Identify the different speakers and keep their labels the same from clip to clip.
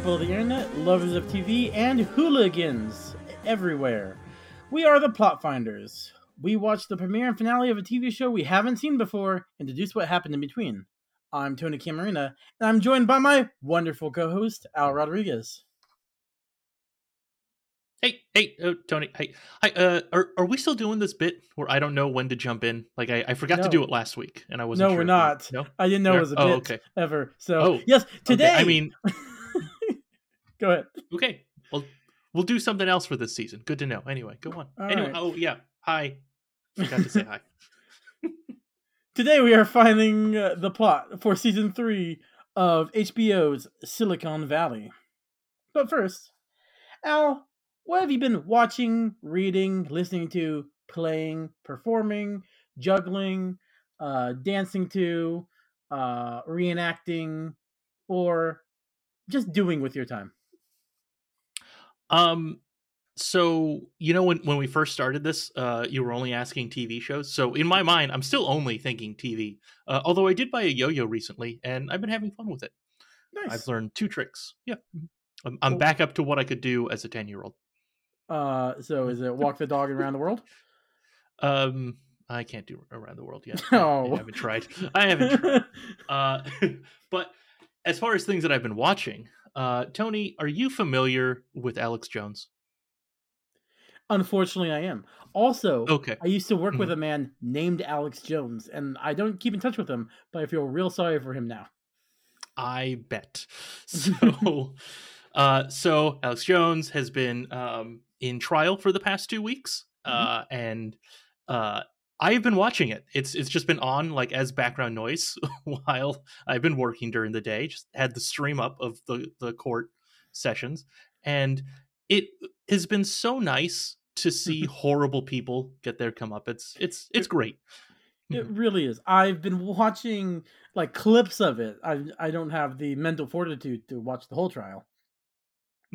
Speaker 1: People of the internet, lovers of TV, and hooligans everywhere. We are the Plot Finders. We watch the premiere and finale of a TV show we haven't seen before and deduce what happened in between. I'm Tony Camarina, and I'm joined by my wonderful co host, Al Rodriguez.
Speaker 2: Hey, hey, uh, Tony. Hey, hi. Uh, are are we still doing this bit where I don't know when to jump in? Like I, I forgot
Speaker 1: No.
Speaker 2: to do it last week, and I wasn't.
Speaker 1: No,
Speaker 2: sure
Speaker 1: we're
Speaker 2: if we-
Speaker 1: not.
Speaker 2: No.
Speaker 1: I didn't know
Speaker 2: We
Speaker 1: it was a
Speaker 2: Oh,
Speaker 1: bit
Speaker 2: okay.
Speaker 1: ever. So,
Speaker 2: Oh,
Speaker 1: yes, today.
Speaker 2: Okay, I mean,
Speaker 1: go ahead.
Speaker 2: okay. Well, we'll do something else for this season. Good to know. Anyway, go on.
Speaker 1: All
Speaker 2: anyway,
Speaker 1: right.
Speaker 2: oh yeah. Hi. Forgot to say hi.
Speaker 1: Today we are finding uh, the plot for season three of HBO's Silicon Valley. But first, Al, what have you been watching, reading, listening to, playing, performing, juggling, uh, dancing to, uh, reenacting, or just doing with your time?
Speaker 2: Um. So you know when when we first started this, uh, you were only asking TV shows. So in my mind, I'm still only thinking TV. Uh, although I did buy a yo-yo recently, and I've been having fun with it.
Speaker 1: Nice.
Speaker 2: I've learned two tricks. Yeah. I'm, I'm
Speaker 1: Cool.
Speaker 2: back up to what I could do as a 10 year old.
Speaker 1: Uh, so is it walk the dog around the world?
Speaker 2: Um, I can't do around the world yet.
Speaker 1: Oh.
Speaker 2: I haven't tried. I haven't tried. Uh, but as far as things that I've been watching, uh, Tony, are you familiar with Alex Jones?
Speaker 1: Unfortunately, I am. Also,
Speaker 2: Okay.
Speaker 1: I used to work with
Speaker 2: Mhm.
Speaker 1: a man named Alex Jones, and I don't keep in touch with him, but I feel real sorry for him now.
Speaker 2: I bet. So, uh, so Alex Jones has been um, in trial for the past two weeks, uh, and uh, I've been watching it. It's it's just been on like as background noise while I've been working during the day. Just had the stream up of the the court sessions, and it has been so nice to see horrible people get their comeuppance. It's it's it's great.
Speaker 1: It
Speaker 2: Mhm.
Speaker 1: really is. I've been watching like clips of it. I I don't have the mental fortitude to watch the whole trial,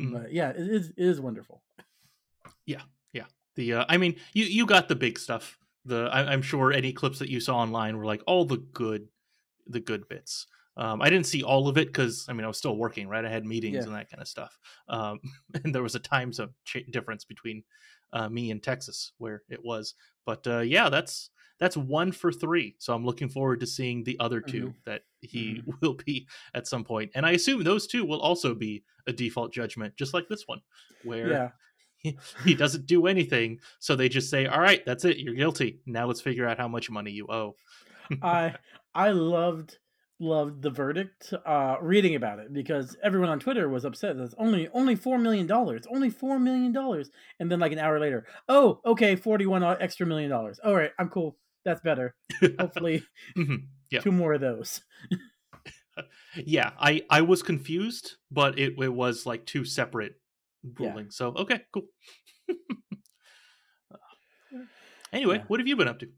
Speaker 2: Mhm.
Speaker 1: but yeah, it is it is wonderful. Yeah, yeah.
Speaker 2: The uh, I mean, you you got the big stuff. The I, I'm sure any clips that you saw online were like all the good, the good bits. Um, I didn't see all of it because I mean I was still working, right? I had meetings
Speaker 1: Yeah.
Speaker 2: and that kind of stuff. Um, and there was a time zone ch- difference between uh, me and Texas where it was. But uh, yeah, that's that's one for three. So I'm looking forward to seeing the other 2 that he will be at some point. And I assume those two will also be a default judgment, just like this one, where
Speaker 1: Yeah,
Speaker 2: he, he doesn't do anything so they just say all right that's it you're guilty now let's figure out how much money you owe
Speaker 1: I I loved loved the verdict. Uh, reading about it because everyone on Twitter was upset. That's only only four million dollars. Only four million dollars. And then like an hour later, oh okay, forty one extra million dollars. All right, I'm cool. That's better. Hopefully,
Speaker 2: Mhm. Yeah.
Speaker 1: two more of those.
Speaker 2: yeah i i was confused but it, it was like two separate
Speaker 1: Yeah.
Speaker 2: so okay cool anyway
Speaker 1: Yeah.
Speaker 2: what have you been up to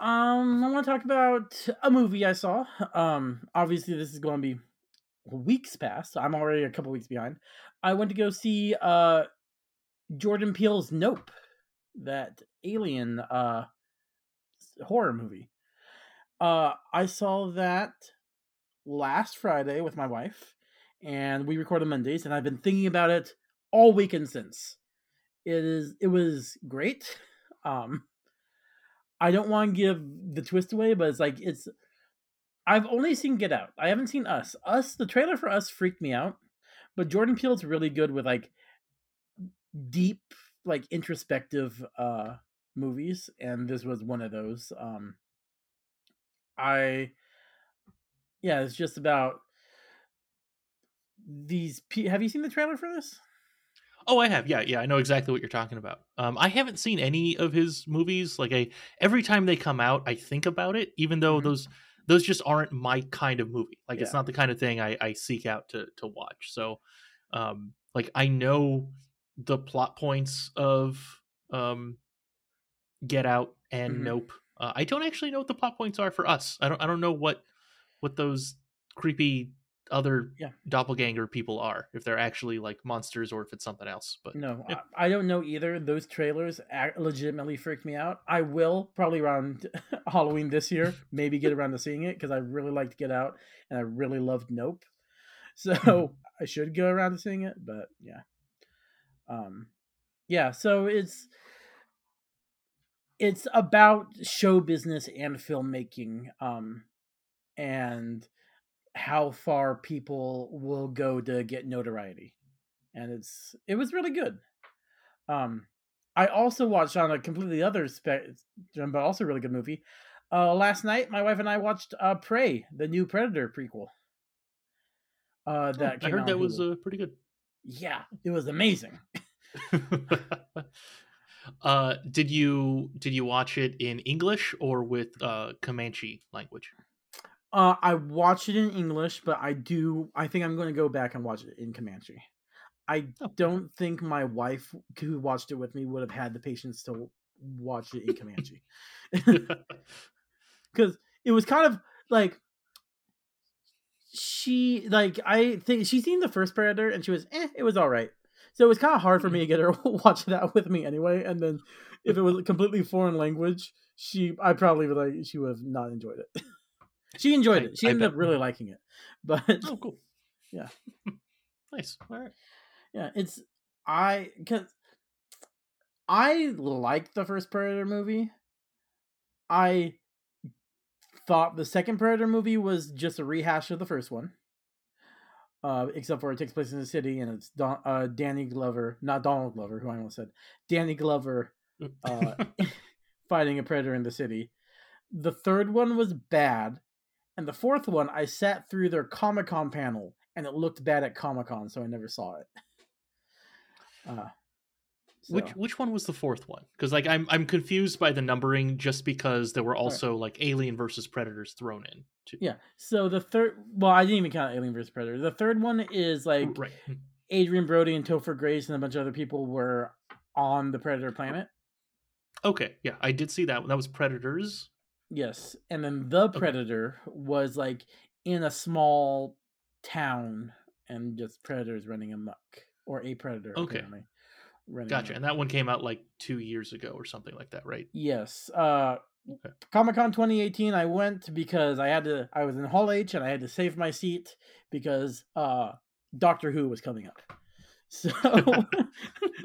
Speaker 1: Um, I want to talk about a movie I saw. Um, obviously this is going to be weeks past. I'm already a couple weeks behind. I went to go see uh Jordan Peele's Nope, that alien uh horror movie. Uh, I saw that last Friday with my wife, and we record on Mondays, and I've been thinking about it all weekend since. It is it was great. Um, I don't want to give the twist away, but it's like it's. I've only seen Get Out. I haven't seen Us. Us, the trailer for Us freaked me out, but Jordan Peele's really good with like deep, like introspective uh movies, and this was one of those. Um, I, yeah, it's just about these. Pe- Have you seen the trailer for this?
Speaker 2: Oh i have. Yeah yeah i know exactly what you're talking about. Um i haven't seen any of his movies like i every time they come out i think about it even though
Speaker 1: Mhm.
Speaker 2: those those just aren't my kind of movie. Like it's not the kind of thing i i seek out to to watch. So um like i know the plot points of um get out and
Speaker 1: Mhm.
Speaker 2: nope. Uh, i don't actually know what the plot points are for us. I don't i don't know what what those creepy other
Speaker 1: Yeah.
Speaker 2: doppelganger people are if they're actually like monsters or if it's something else but
Speaker 1: No,
Speaker 2: yeah.
Speaker 1: I, I don't know either. Those trailers legitimately freaked me out. I will probably around Halloween this year, maybe get around to seeing it because I really liked Get Out and I really loved Nope. So I should go around to seeing it, but yeah. Um yeah, so it's it's about show business and filmmaking um and how far people will go to get notoriety and it's it was really good. Um i also watched on a completely other spectrum but also a really good movie uh last night my wife and i watched uh prey the new predator prequel uh that
Speaker 2: oh, i heard that was uh, pretty good.
Speaker 1: Yeah it was amazing.
Speaker 2: Uh did you did you watch it in english or with uh comanche language
Speaker 1: uh i watched it in english but i do i think i'm going to go back and watch it in comanche i oh. don't think my wife who watched it with me would have had the patience to watch it in comanche because it was kind of like she like i think she's seen the first predator and she was eh, it was all right so it was kind of hard for me to get her to watch that with me anyway. And then if it was a completely foreign language, she I probably would like she would have not enjoyed it. she enjoyed I, it. She I ended bet. up really liking it. But
Speaker 2: oh, cool.
Speaker 1: Yeah.
Speaker 2: nice. All right.
Speaker 1: Yeah, it's I because I liked the first Predator movie. I thought the second Predator movie was just a rehash of the first one uh, except for it takes place in the city and it's Don, uh, Danny Glover, not Donald Glover, who I almost said, Danny Glover, uh, fighting a predator in the city. The third one was bad, and the fourth one I sat through their Comic Con panel and it looked bad at Comic Con, so I never saw it. Uh,
Speaker 2: so. Which which one was the fourth one? Because like I'm I'm confused by the numbering just because there were also right. like Alien versus Predators thrown in.
Speaker 1: Too. Yeah. So the third, well, I didn't even count Alien versus Predator. The third one is like
Speaker 2: right.
Speaker 1: Adrien Brody and Topher Grace and a bunch of other people were on the Predator planet.
Speaker 2: Okay, yeah, I did see that one. That was Predators.
Speaker 1: Yes, and then the Predator was like in a small town and just predators running amok, or a predator. Okay.
Speaker 2: Gotcha. And that one came out like two years ago or something like that, right?
Speaker 1: Yes. Uh, okay. Comic Con 2018, I went because I had to. I was in Hall H and I had to save my seat because uh, Doctor Who was coming up. So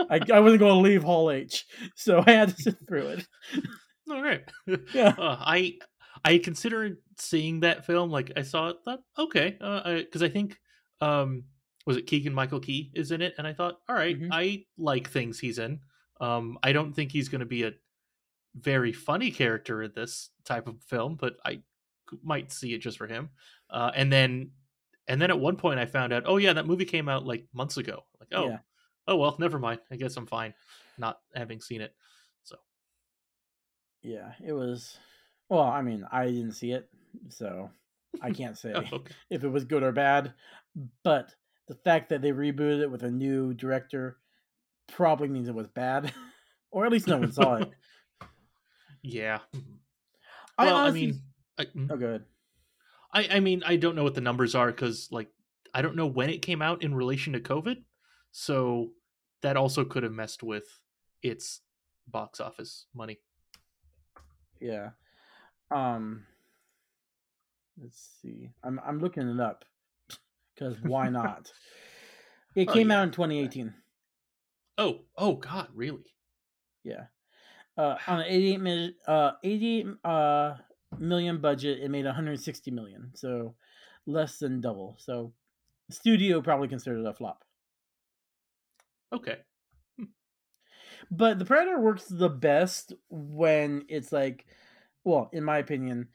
Speaker 1: I, I wasn't going to leave Hall H, so I had to sit through it.
Speaker 2: All right. Yeah. Uh, I I considered seeing that film. Like I saw it, thought okay, because uh, I, I think um was it Keegan Michael Key is in it, and I thought, all right, mm-hmm. I like things he's in. Um, I don't think he's going to be a very funny character in this type of film, but I might see it just for him. Uh, and then, and then at one point, I found out, oh yeah, that movie came out like months ago. Like, oh, yeah. oh well, never mind. I guess I'm fine, not having seen it.
Speaker 1: Yeah, it was. Well, I mean, I didn't see it, so I can't say oh, okay. if it was good or bad. But the fact that they rebooted it with a new director probably means it was bad, or at least no one saw it.
Speaker 2: Yeah.
Speaker 1: I well, honestly... I mean, I, hmm? oh, good.
Speaker 2: I I mean, I don't know what the numbers are because like I don't know when it came out in relation to COVID, so that also could have messed with its box office money.
Speaker 1: Yeah. Um. Let's see. I'm I'm looking it up because why not? it oh, came yeah. out in 2018.
Speaker 2: Oh, oh God, really?
Speaker 1: Yeah. Uh, on an 88 million, uh, 88 uh, million budget, it made 160 million, so less than double. So, studio probably considered it a flop.
Speaker 2: Okay.
Speaker 1: But the Predator works the best when it's like, well, in my opinion,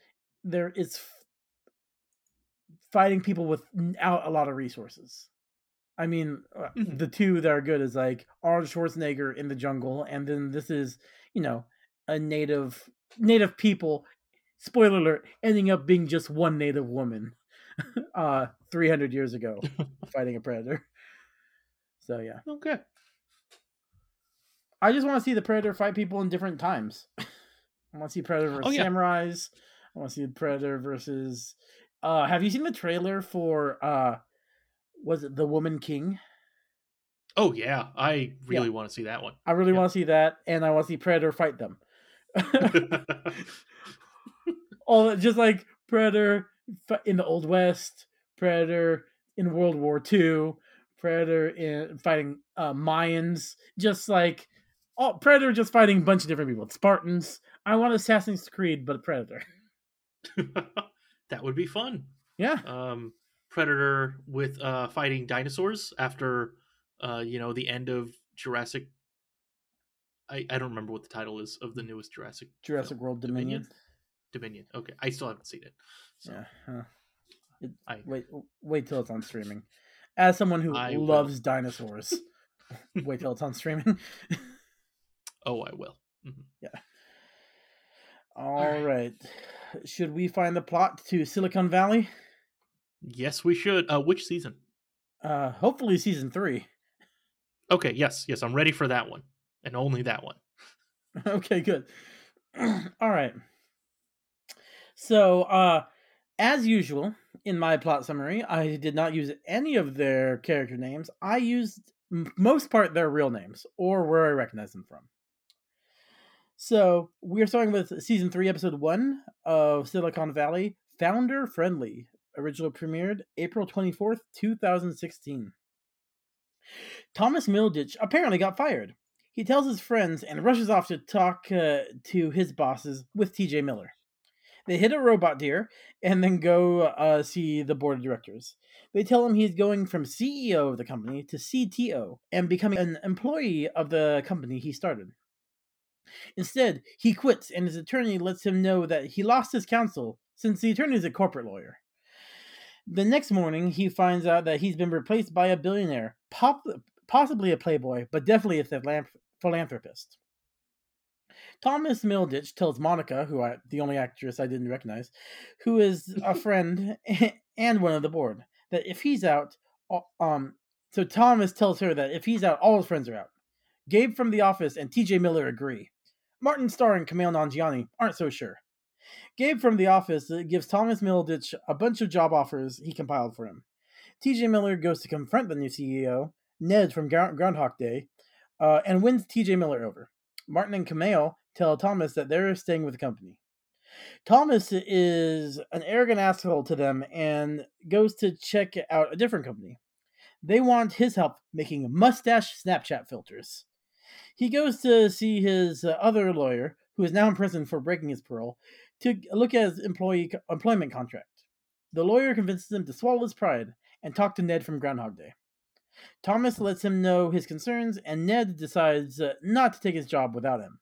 Speaker 1: there it's fighting people without a lot of resources. I mean, uh, mm-hmm. the two that are good is like Arnold Schwarzenegger in the jungle, and then this is you know a native native people. Spoiler alert: ending up being just one native woman, uh, three hundred years ago, fighting a predator. So yeah.
Speaker 2: Okay.
Speaker 1: I just want to see the predator fight people in different times. I want to see predator versus oh, yeah. samurais. I want to see the predator versus uh, have you seen the trailer for uh, was it The Woman King?
Speaker 2: Oh yeah, I really yeah. want to see that one.
Speaker 1: I really yeah. want to see that, and I want to see Predator fight them. All just like Predator in the Old West, Predator in World War II, Predator in fighting uh, Mayans, just like oh, Predator just fighting a bunch of different people. Spartans. I want Assassin's Creed, but Predator.
Speaker 2: that would be fun.
Speaker 1: Yeah.
Speaker 2: Um, Predator with uh, fighting dinosaurs after uh, you know the end of Jurassic. I, I don't remember what the title is of the newest Jurassic.
Speaker 1: Jurassic
Speaker 2: film.
Speaker 1: World Dominion.
Speaker 2: Dominion. Okay, I still haven't seen it. So
Speaker 1: Yeah. huh. It-
Speaker 2: I
Speaker 1: wait, wait till it's on streaming. As someone who
Speaker 2: I will.
Speaker 1: loves dinosaurs, wait till it's on streaming.
Speaker 2: Oh I will. Mhm.
Speaker 1: All
Speaker 2: right.
Speaker 1: right. Should we find the plot to Silicon Valley?
Speaker 2: Yes, we should. Uh, which season?
Speaker 1: Uh, hopefully season three.
Speaker 2: Okay, yes, yes, I'm ready for that one, and only that one.
Speaker 1: okay, good. All right. So, uh, as usual, in my plot summary, I did not use any of their character names. I used m- most part their real names or where I recognize them from. So we're starting with season three, episode one of Silicon Valley, Founder Friendly. Original premiered April twenty fourth, two thousand sixteen. Thomas Middleditch apparently got fired. He tells his friends and rushes off to talk uh, to his bosses with TJ Miller. They hit a robot deer and then go uh, see the board of directors. They tell him he's going from CEO of the company to CTO and becoming an employee of the company he started. Instead, he quits and his attorney lets him know that he lost his counsel since the attorney is a corporate lawyer. The next morning, he finds out that he's been replaced by a billionaire, pop- possibly a playboy, but definitely a philan- philanthropist. Thomas Middleditch tells Monica, who I, the only actress I didn't recognize, who is a friend and one of the board, that if he's out, um, so Thomas tells her that if he's out, all his friends are out. Gabe from The Office and T.J. Miller agree. Martin Starr and Camille Nanjiani aren't so sure. Gabe from The Office uh, gives Thomas Middleditch a bunch of job offers he compiled for him. T.J. Miller goes to confront the new CEO, Ned from Groundhog Day, uh, and wins T.J. Miller over. Martin and Camille tell Thomas that they're staying with the company. Thomas is an arrogant asshole to them and goes to check out a different company. They want his help making mustache Snapchat filters. He goes to see his uh, other lawyer, who is now in prison for breaking his parole, to look at his employee employment contract. The lawyer convinces him to swallow his pride and talk to Ned from Groundhog Day. Thomas lets him know his concerns, and Ned decides uh, not to take his job without him.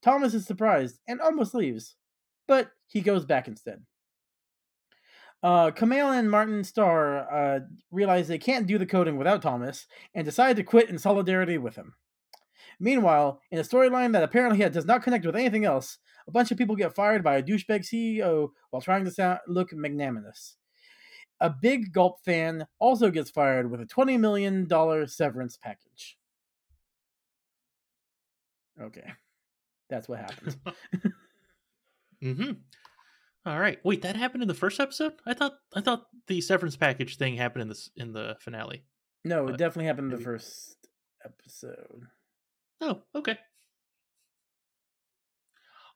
Speaker 1: Thomas is surprised and almost leaves, but he goes back instead. Uh, Camille and Martin Starr uh, realize they can't do the coding without Thomas and decide to quit in solidarity with him. Meanwhile, in a storyline that apparently does not connect with anything else, a bunch of people get fired by a douchebag CEO while trying to sound, look magnanimous. A big gulp fan also gets fired with a $20 million severance package. Okay. That's what happened.
Speaker 2: Mm-hmm. All right. Wait, that happened in the first episode? I thought I thought the severance package thing happened in this in the finale.
Speaker 1: No, it definitely happened in the first episode.
Speaker 2: Oh, okay.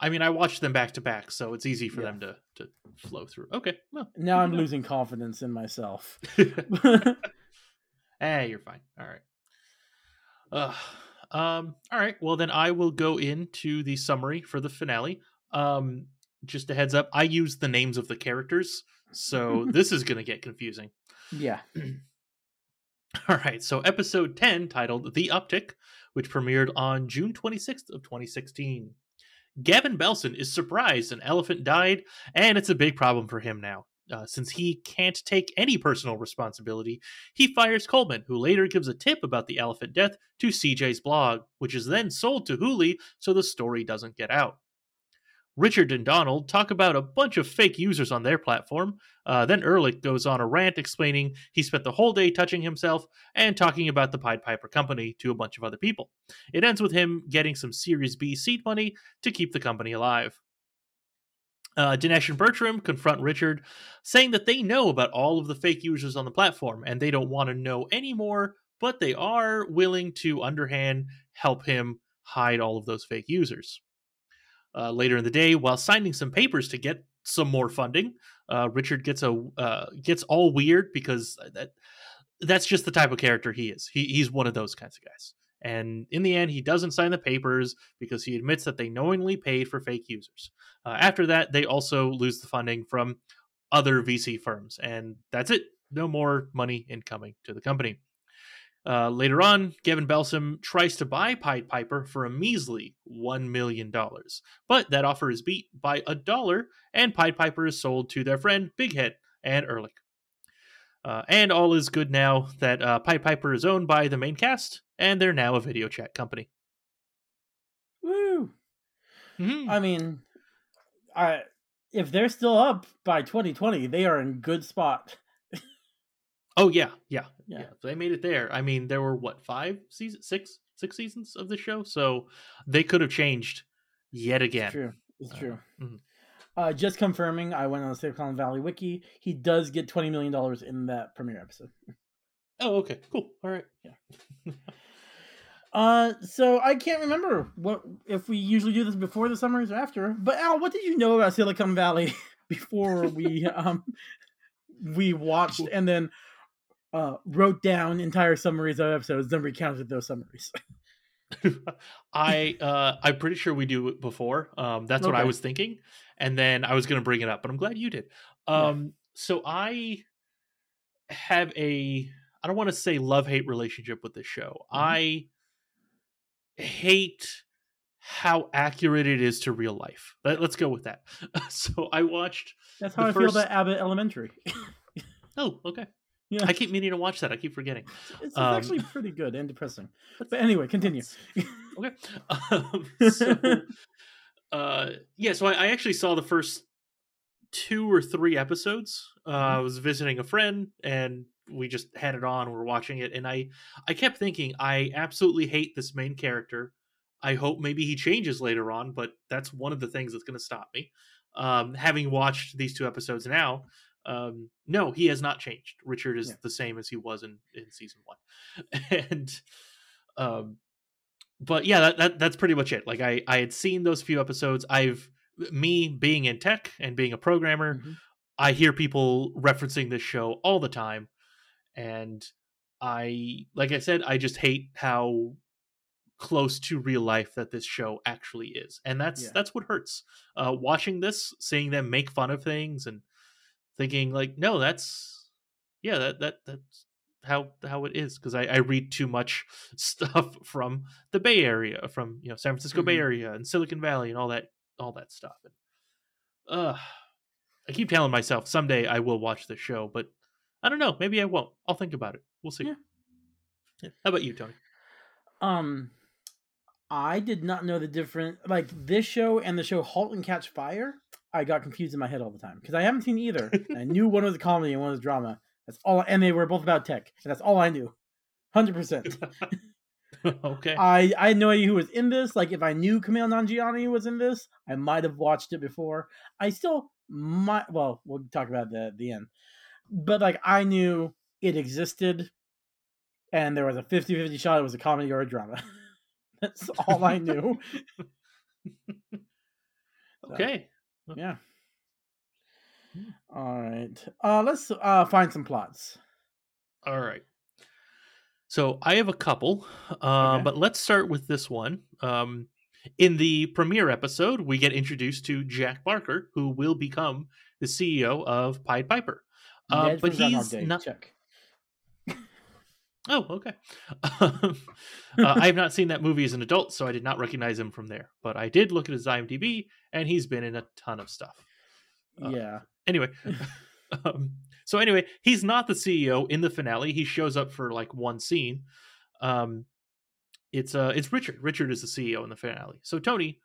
Speaker 2: I mean, I watched them back to back, so it's easy for
Speaker 1: Yeah.
Speaker 2: them to to flow through. Okay. Well,
Speaker 1: Now I'm
Speaker 2: to
Speaker 1: losing confidence in myself.
Speaker 2: hey, you're fine. All right. Uh, um. All right. Well, then I will go into the summary for the finale. Um. Just a heads up, I use the names of the characters, so this is going to get confusing.
Speaker 1: yeah.
Speaker 2: All right, so episode 10 titled The Uptick, which premiered on June 26th of 2016. Gavin Belson is surprised an elephant died, and it's a big problem for him now. Uh, since he can't take any personal responsibility, he fires Coleman, who later gives a tip about the elephant death to CJ's blog, which is then sold to Hooli so the story doesn't get out. Richard and Donald talk about a bunch of fake users on their platform. Uh, then Ehrlich goes on a rant explaining he spent the whole day touching himself and talking about the Pied Piper Company to a bunch of other people. It ends with him getting some Series B seed money to keep the company alive. Uh, Dinesh and Bertram confront Richard, saying that they know about all of the fake users on the platform and they don't want to know anymore, but they are willing to underhand help him hide all of those fake users. Uh, later in the day, while signing some papers to get some more funding, uh, Richard gets a uh, gets all weird because that that's just the type of character he is. He, he's one of those kinds of guys. And in the end, he doesn't sign the papers because he admits that they knowingly paid for fake users. Uh, after that, they also lose the funding from other VC firms, and that's it. No more money incoming to the company. Uh, later on, Gavin Belson tries to buy Pied Piper for a measly $1 million, but that offer is beat by a dollar, and Pied Piper is sold to their friend Big Head and Ehrlich. Uh, and all is good now that uh, Pied Piper is owned by the main cast, and they're now a video chat company.
Speaker 1: Woo!
Speaker 2: Mhm.
Speaker 1: I mean, I if they're still up by 2020, they are in good spot.
Speaker 2: Oh yeah, yeah,
Speaker 1: Yeah.
Speaker 2: yeah. They made it there. I mean, there were what five seasons, six, six seasons of the show, so they could have changed yet again.
Speaker 1: It's true. It's
Speaker 2: Uh,
Speaker 1: true.
Speaker 2: mhm.
Speaker 1: Uh, just confirming, I went on the Silicon Valley wiki. He does get 20 million dollars in that premiere episode.
Speaker 2: Oh, okay, cool. All right. Yeah.
Speaker 1: uh, so I can't remember what if we usually do this before the summaries or after. But Al, what did you know about Silicon Valley before we um we watched and then uh wrote down entire summaries of episodes, then recounted those summaries?
Speaker 2: I uh I'm pretty sure we do it before. Um that's what I was thinking. And then I was gonna bring it up, but I'm glad you did.
Speaker 1: Yeah.
Speaker 2: Um so I have a I don't want to say love hate relationship with this show.
Speaker 1: Mhm.
Speaker 2: I hate how accurate it is to real life. Let, us go with that. so I watched
Speaker 1: That's how I feel about Abbott Elementary.
Speaker 2: Oh, okay.
Speaker 1: Yeah.
Speaker 2: I keep meaning to watch that. I keep forgetting.
Speaker 1: It's, it's
Speaker 2: Um,
Speaker 1: actually pretty good and depressing. But anyway, continue.
Speaker 2: okay. Um, so, uh, yeah, so I, I actually saw the first two or three episodes. Uh, I was visiting a friend, and we just had it on. We were watching it, and I, I kept thinking, I absolutely hate this main character. I hope maybe he changes later on, but that's one of the things that's going to stop me. Um, having watched these two episodes now, um, no, he has not changed. Richard is
Speaker 1: Yeah.
Speaker 2: the same as he was in in season one, and um, but yeah, that, that that's pretty much it. Like I I had seen those few episodes. I've me being in tech and being a programmer,
Speaker 1: Mhm.
Speaker 2: I hear people referencing this show all the time, and I like I said, I just hate how close to real life that this show actually is, and that's
Speaker 1: Yeah.
Speaker 2: that's what hurts. Uh, watching this, seeing them make fun of things, and thinking like, no, that's yeah, that that that's how how it is because I, I read too much stuff from the Bay Area, from you know San Francisco Bay
Speaker 1: Mhm.
Speaker 2: Area and Silicon Valley and all that all that stuff. And, uh, I keep telling myself someday I will watch the show, but I don't know. Maybe I won't. I'll think about it. We'll see.
Speaker 1: Yeah.
Speaker 2: Yeah. How about you, Tony?
Speaker 1: Um, I did not know the difference. Like this show and the show *Halt and Catch Fire*, I got confused in my head all the time because I haven't seen either. I knew one was a comedy and one was drama. That's all, and they were both about tech, and that's all I knew. Hundred percent.
Speaker 2: okay.
Speaker 1: I I had no idea who was in this. Like if I knew Camille Nanjiani was in this, I might have watched it before. I still might. Well, we'll talk about that at the end. But like I knew it existed, and there was a 50-50 shot it was a comedy or a drama. That's all I knew.
Speaker 2: okay.
Speaker 1: Yeah.
Speaker 2: Hmm.
Speaker 1: All right. Uh, let's uh, find some plots.
Speaker 2: All right. So I have a couple, uh,
Speaker 1: Okay.
Speaker 2: but let's start with this one. Um, in the premiere episode, we get introduced to Jack Barker, who will become the CEO of Pied Piper. Uh, but he's not.
Speaker 1: Check.
Speaker 2: Oh, okay. uh, I have not seen that movie as an adult, so I did not recognize him from there. But I did look at his IMDb, and he's been in a ton of stuff. Uh,
Speaker 1: yeah.
Speaker 2: anyway um, so anyway he's not the ceo in the finale he shows up for like one scene um it's uh it's richard richard is the ceo in the finale so tony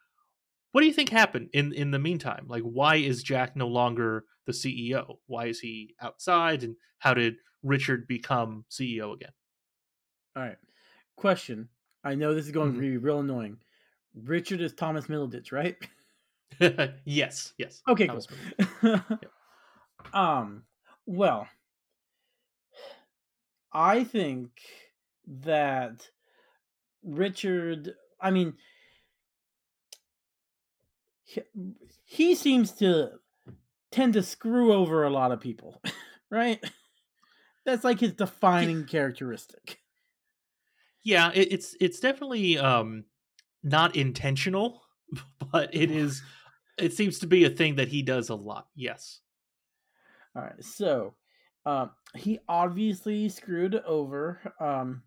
Speaker 2: what do you think happened in in the meantime like why is jack no longer the ceo why is he outside and how did richard become ceo again
Speaker 1: All right. Question. I know this is going
Speaker 2: Mhm.
Speaker 1: to be real annoying. Richard is Thomas Middleditch, right?
Speaker 2: yes yes
Speaker 1: Okay,
Speaker 2: Thomas
Speaker 1: cool. um, well, I think that Richard, I mean, he, he seems to tend to screw over a lot of people, right? That's like his defining characteristic.
Speaker 2: Yeah, it, it's it's definitely um not intentional, but it is it seems to be a thing that he does a lot. Yes.
Speaker 1: All right. So, um he obviously screwed over um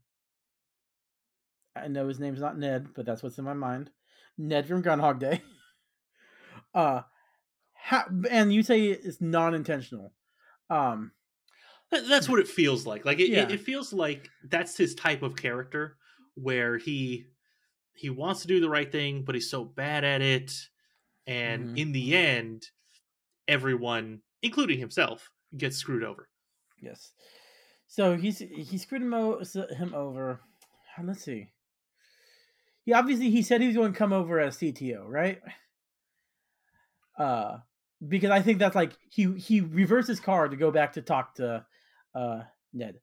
Speaker 1: I know his name's not Ned, but that's what's in my mind. Ned from Groundhog Day. uh how, and you say it's non-intentional. Um
Speaker 2: that's what it feels like. Like it,
Speaker 1: Yeah.
Speaker 2: it, it feels like that's his type of character where he he wants to do the right thing, but he's so bad at it, and
Speaker 1: Mhm.
Speaker 2: in the end, everyone, including himself, gets screwed over.
Speaker 1: Yes. So he's he screwed him, o- him over. Uh, Let's see. He obviously he said he was going to come over as CTO, right? Uh, because I think that's like he he reversed his car to go back to talk to uh Ned,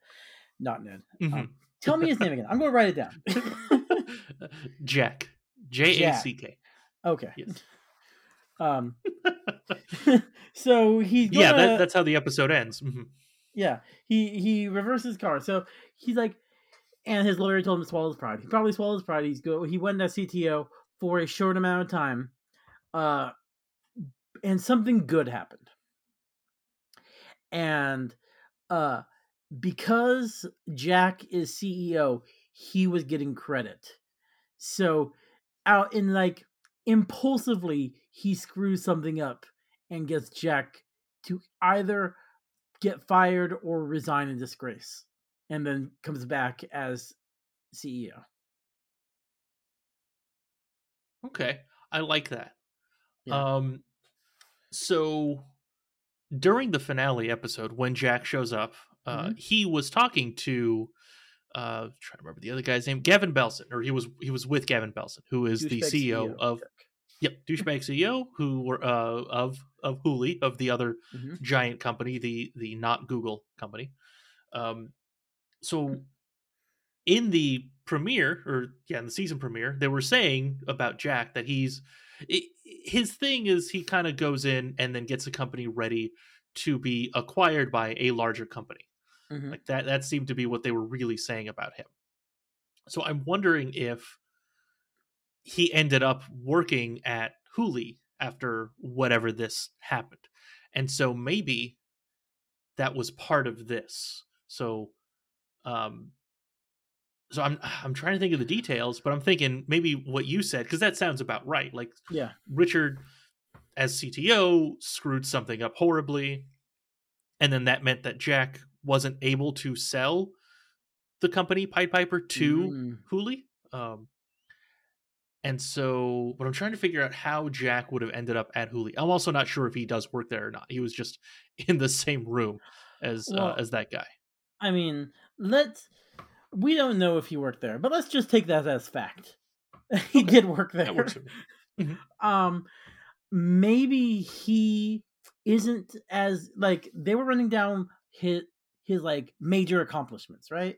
Speaker 1: not Ned.
Speaker 2: Mhm.
Speaker 1: Um, tell me his name again. I'm going to write it down.
Speaker 2: Jack, J A C K.
Speaker 1: okay.
Speaker 2: Yes.
Speaker 1: Um. so he's
Speaker 2: Yeah,
Speaker 1: gonna-
Speaker 2: that, that's how the episode ends. Mhm.
Speaker 1: Yeah, he he reversed his car. So he's like, and his lawyer told him to swallow his pride. He probably swallowed his pride. He's go. He went as CTO for a short amount of time, uh, and something good happened. And uh, because Jack is CEO, he was getting credit. So out in like impulsively, he screws something up and gets Jack to either get fired or resign in disgrace and then comes back as CEO.
Speaker 2: Okay, I like that.
Speaker 1: Yeah.
Speaker 2: Um, so during the finale episode, when Jack shows up, uh,
Speaker 1: Mhm.
Speaker 2: he was talking to uh, trying to remember the other guy's name, Gavin Belson, or he was he was with Gavin Belson, who is the
Speaker 1: Douchebag
Speaker 2: CEO of
Speaker 1: Jack.
Speaker 2: yep douchebag CEO, who were uh, of of Hooli of the other
Speaker 1: Mhm.
Speaker 2: giant company, the the not Google company. Um, so in the premiere, or yeah, in the season premiere, they were saying about Jack that he's i his thing is he kind of goes in and then gets a company ready to be acquired by a larger company.
Speaker 1: Mhm.
Speaker 2: Like that that seemed to be what they were really saying about him. So I'm wondering if he ended up working at Hooli after whatever this happened. And so maybe that was part of this. So um so I'm I'm trying to think of the details, but I'm thinking maybe what you said cuz that sounds about right. Like
Speaker 1: Yeah.
Speaker 2: Richard as CTO screwed something up horribly and then that meant that Jack wasn't able to sell the company Pied Piper to
Speaker 1: Mm.
Speaker 2: Hooli. Um, and so, but I'm trying to figure out how Jack would have ended up at Hooli. I'm also not sure if he does work there or not. He was just in the same room as uh, as that guy.
Speaker 1: I mean, let's. We don't know if he worked there, but let's just take that as fact. he
Speaker 2: Okay.
Speaker 1: did work there.
Speaker 2: That works
Speaker 1: um, maybe he isn't as like they were running down his his like major accomplishments, right?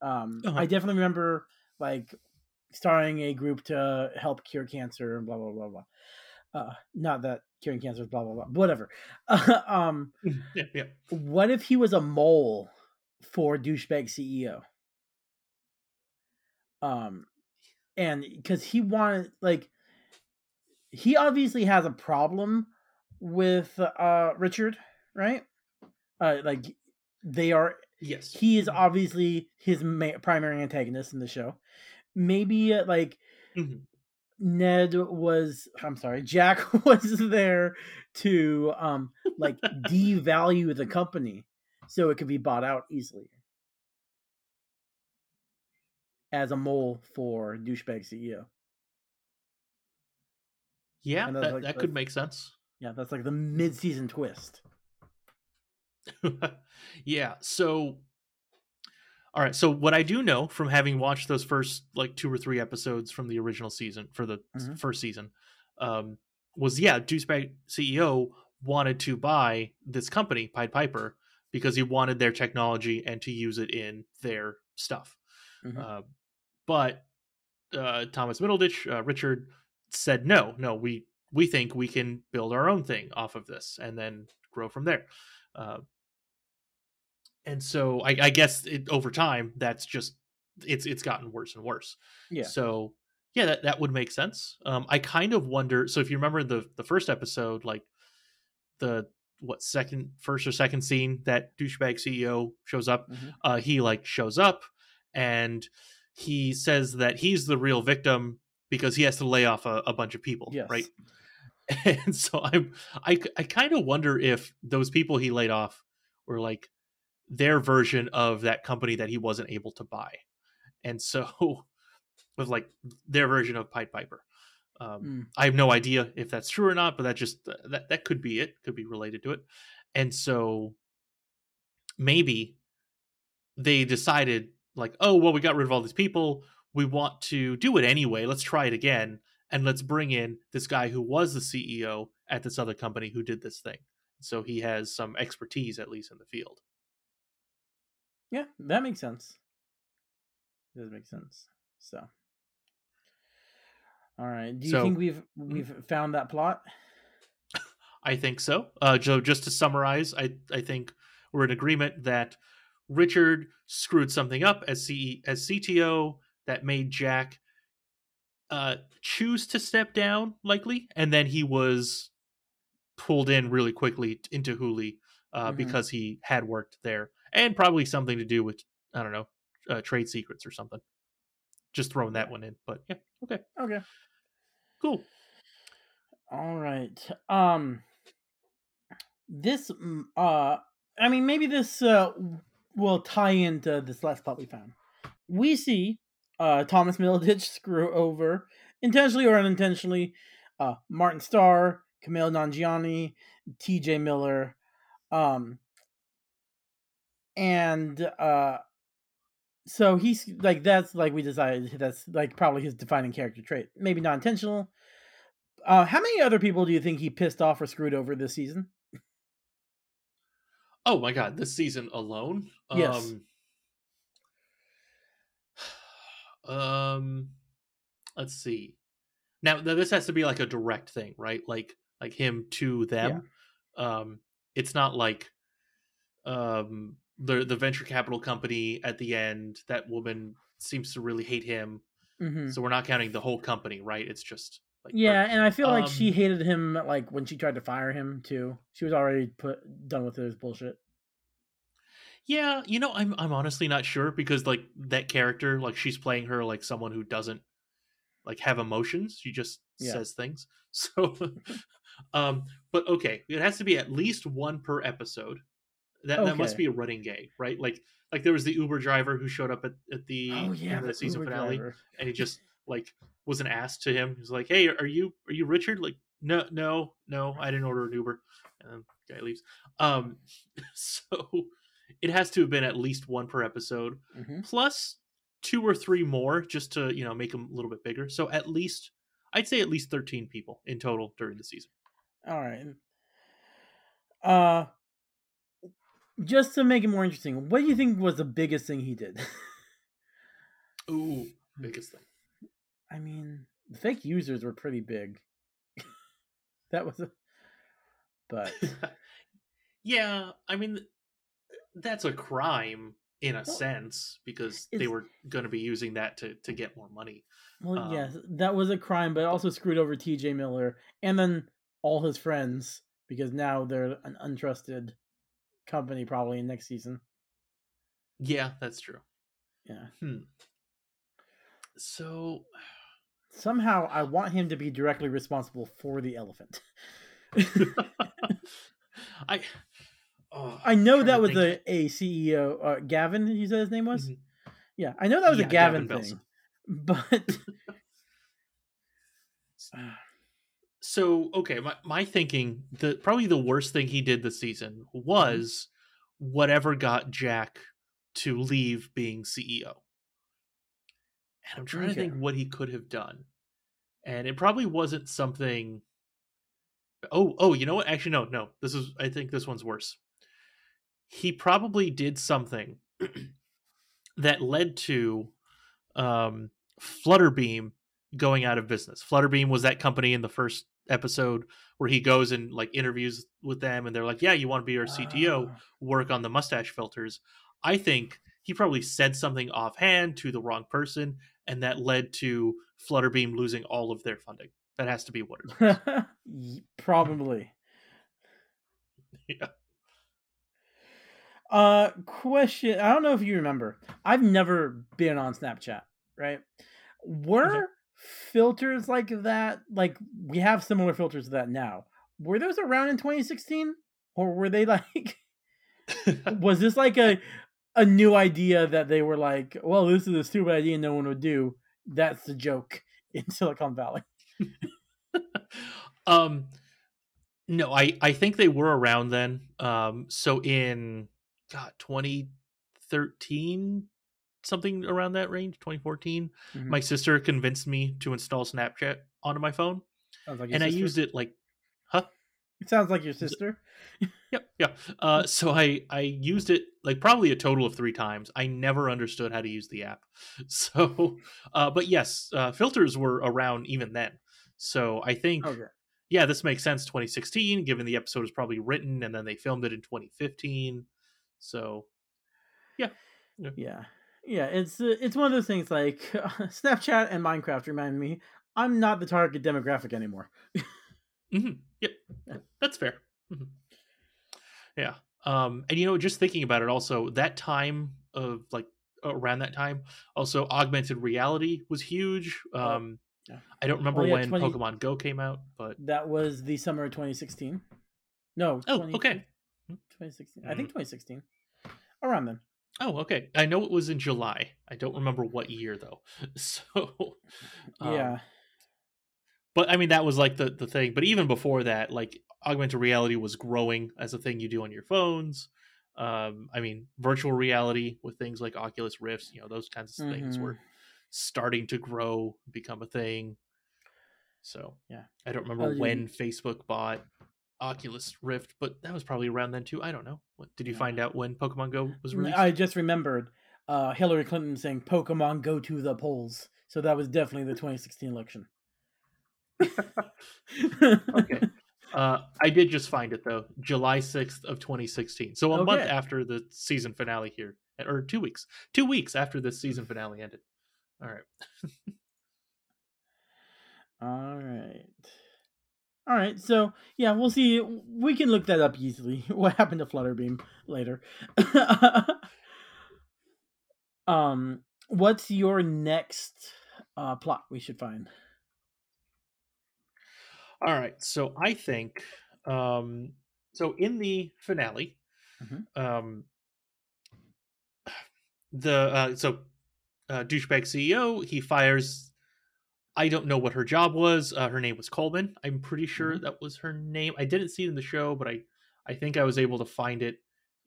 Speaker 1: Um,
Speaker 2: Uh-huh.
Speaker 1: I definitely remember like starting a group to help cure cancer and blah blah blah blah. Uh, not that curing cancer is blah blah blah. Whatever. um,
Speaker 2: Yeah, yeah.
Speaker 1: what if he was a mole for douchebag CEO? Um, and because he wanted like he obviously has a problem with uh Richard, right? Uh, like they are
Speaker 2: Yes.
Speaker 1: he is obviously his ma- primary antagonist in the show. Maybe uh, like
Speaker 2: Mhm.
Speaker 1: Ned was I'm sorry, Jack was there to um like devalue the company so it could be bought out easily. As a mole for douchebag CEO.
Speaker 2: Yeah, that,
Speaker 1: like
Speaker 2: that could make sense.
Speaker 1: Yeah, that's like the mid-season twist.
Speaker 2: yeah. So, all right. So, what I do know from having watched those first like two or three episodes from the original season for the
Speaker 1: Mhm.
Speaker 2: first season um, was yeah, Douchebag CEO wanted to buy this company, Pied Piper, because he wanted their technology and to use it in their stuff.
Speaker 1: Mhm.
Speaker 2: Uh, but uh, Thomas Middleditch, uh, Richard said no, no, we we think we can build our own thing off of this and then grow from there. Uh, and so I, I guess it, over time, that's just it's it's gotten worse and worse.
Speaker 1: Yeah.
Speaker 2: So yeah, that, that would make sense. Um, I kind of wonder. So if you remember the the first episode, like the what second first or second scene that douchebag CEO shows up,
Speaker 1: Mhm.
Speaker 2: uh, he like shows up and he says that he's the real victim because he has to lay off a, a bunch of people,
Speaker 1: Yes.
Speaker 2: right? And so I'm I I kind of wonder if those people he laid off were like their version of that company that he wasn't able to buy, and so with like their version of Pied Piper. Um,
Speaker 1: Mm.
Speaker 2: I have no idea if that's true or not, but that just that that could be it. Could be related to it, and so maybe they decided like, oh well, we got rid of all these people. We want to do it anyway. Let's try it again, and let's bring in this guy who was the CEO at this other company who did this thing. So he has some expertise, at least in the field.
Speaker 1: Yeah, that makes sense. It Does make sense. So, all right. Do you
Speaker 2: So-
Speaker 1: think we've we've found that plot?
Speaker 2: I think so. Uh, Joe, just to summarize, I I think we're in agreement that Richard screwed something up as C as CTO that made Jack uh, choose to step down, likely, and then he was pulled in really quickly into Hooli uh,
Speaker 1: Mhm.
Speaker 2: because he had worked there, and probably something to do with I don't know uh, trade secrets or something. Just throwing that one in, but yeah, okay,
Speaker 1: Okay.
Speaker 2: cool.
Speaker 1: All right. Um this uh I mean maybe this uh will tie into this last plot we found. We see uh Thomas Middleditch screw over intentionally or unintentionally uh Martin Starr, Camille Nanjiani, TJ Miller um and uh so he's like that's like we decided that's like probably his defining character trait. Maybe not intentional, uh, how many other people do you think he pissed off or screwed over this season?
Speaker 2: Oh my god, this season alone?
Speaker 1: Yes.
Speaker 2: Um, um let's see. Now th- this has to be like a direct thing, right? Like like him to them. Um it's not like um the the venture capital company at the end that woman seems to really hate him.
Speaker 1: hmm
Speaker 2: So we're not counting the whole company, right? It's just like.
Speaker 1: Yeah, and I feel like she
Speaker 2: Um,
Speaker 1: hated him like when she tried to fire him too. She was already put done with his bullshit.
Speaker 2: Yeah, you know, I'm I'm honestly not sure because like that character, like she's playing her like someone who doesn't like have emotions. She just
Speaker 1: Yeah.
Speaker 2: says things. So um but okay, it has to be at least one per episode. That that must be a running gag, right? Like like there was the Uber driver who showed up at, at the
Speaker 1: oh
Speaker 2: end
Speaker 1: yeah,
Speaker 2: of the
Speaker 1: the
Speaker 2: season
Speaker 1: Uber
Speaker 2: finale
Speaker 1: driver.
Speaker 2: and he just like wasn't asked to him. He was like, "Hey, are you are you Richard?" Like, "No, no, no, I didn't order an Uber." And then the guy leaves. Um, so it has to have been at least one per episode,
Speaker 1: hmm
Speaker 2: plus two or three more, just to you know make them a little bit bigger. So at least I'd say at least thirteen people in total during the season.
Speaker 1: All right. Uh, just to make it more interesting, what do you think was the biggest thing he did?
Speaker 2: Ooh, biggest thing.
Speaker 1: I mean, the fake users were pretty big. that was a, but
Speaker 2: yeah, I mean that's a crime in a
Speaker 1: Well,
Speaker 2: sense because they were going to be using that to to get more money.
Speaker 1: well,
Speaker 2: Um,
Speaker 1: yes, that was a crime, but it also screwed over T.J. Miller and then all his friends because now they're an untrusted company probably in next season.
Speaker 2: Yeah, that's true.
Speaker 1: Yeah.
Speaker 2: Hmm. So
Speaker 1: Somehow, I want him to be directly responsible for the elephant.
Speaker 2: I oh,
Speaker 1: I know that was a, a CEO, uh, Gavin. You said his name was.
Speaker 2: Mhm.
Speaker 1: Yeah, I know that was
Speaker 2: Yeah,
Speaker 1: a Gavin,
Speaker 2: Gavin
Speaker 1: thing, but
Speaker 2: so okay, my, my thinking the probably the worst thing he did this season was whatever got Jack to leave being CEO. And I'm trying to think what he could have done. And it probably wasn't something Oh, oh, you know what? Actually no, no. This is I think this one's worse. He probably did something that led to um Flutterbeam going out of business. Flutterbeam was that company in the first episode where he goes and like interviews with them and they're like, "Yeah, you want to be our CTO, work on the mustache filters." I think he probably said something offhand to the wrong person and that led to Flutterbeam losing all of their funding. That has to be what it is.
Speaker 1: Probably.
Speaker 2: Yeah.
Speaker 1: Uh, question. I don't know if you remember. I've never been on Snapchat, right? Were filters like that, like we have similar filters to that now, were those around in 2016? Or were they like, was this like a, a new idea that they were like, well, this is a stupid idea no one would do? That's the joke in Silicon Valley.
Speaker 2: um no i i think they were around then um so in god 2013 something around that range 2014
Speaker 1: Mhm.
Speaker 2: my sister convinced me to install snapchat onto my phone
Speaker 1: Sounds like
Speaker 2: and i used it like huh
Speaker 1: It sounds like your sister.
Speaker 2: yep yeah uh so i i used it like probably a total of three times i never understood how to use the app so uh but yes uh filters were around even then so i think
Speaker 1: Okay.
Speaker 2: yeah, this makes sense. 2016, given the episode was probably written and then they filmed it in 2015. So,
Speaker 1: Yeah, yeah. Yeah. It's uh, it's one of those things like Snapchat and Minecraft remind me I'm not the target demographic anymore.
Speaker 2: mhm, yeah, that's fair. Mhm. Yeah. Um, and you know, just thinking about it, also that time of like around that time, also augmented reality was huge. Um,
Speaker 1: yeah.
Speaker 2: I don't remember
Speaker 1: Oh, yeah,
Speaker 2: when
Speaker 1: 20
Speaker 2: Pokemon Go came out, but
Speaker 1: That was the summer of 2016. No.
Speaker 2: oh,
Speaker 1: 20
Speaker 2: okay.
Speaker 1: 2016. I think 2016. Around then.
Speaker 2: Oh, okay. I know it was in July. I don't remember what year though. So, um,
Speaker 1: yeah.
Speaker 2: But I mean that was like the the thing. But even before that, like augmented reality was growing as a thing you do on your phones. Um, I mean, virtual reality with things like Oculus Rifts, you know, those kinds of things
Speaker 1: Mhm.
Speaker 2: were starting to grow, become a thing. So
Speaker 1: Yeah.
Speaker 2: I don't remember
Speaker 1: Oh,
Speaker 2: when Facebook bought Oculus Rift, but that was probably around then too. I don't know. What did you
Speaker 1: Yeah.
Speaker 2: find out when Pokemon Go was released?
Speaker 1: I just remembered uh, Hillary Clinton saying Pokemon go to the polls. So that was definitely the 2016 election.
Speaker 2: Okay. Uh, I did just find it though, July sixth of 2016. So a month after the season finale here, or two weeks, two weeks after the season finale ended. All right.
Speaker 1: All right. All right. So, yeah, we'll see. We can look that up easily. What happened to Flutterbeam later. um, what's your next uh plot we should find?
Speaker 2: All right. So I think, um, so in the finale,
Speaker 1: Mhm.
Speaker 2: um, the uh, so uh, douchebag CEO he fires. I don't know what her job was. Uh, her name was Coleman. I'm pretty sure
Speaker 1: Mhm.
Speaker 2: that was her name. I didn't see it in the show, but I I think I was able to find it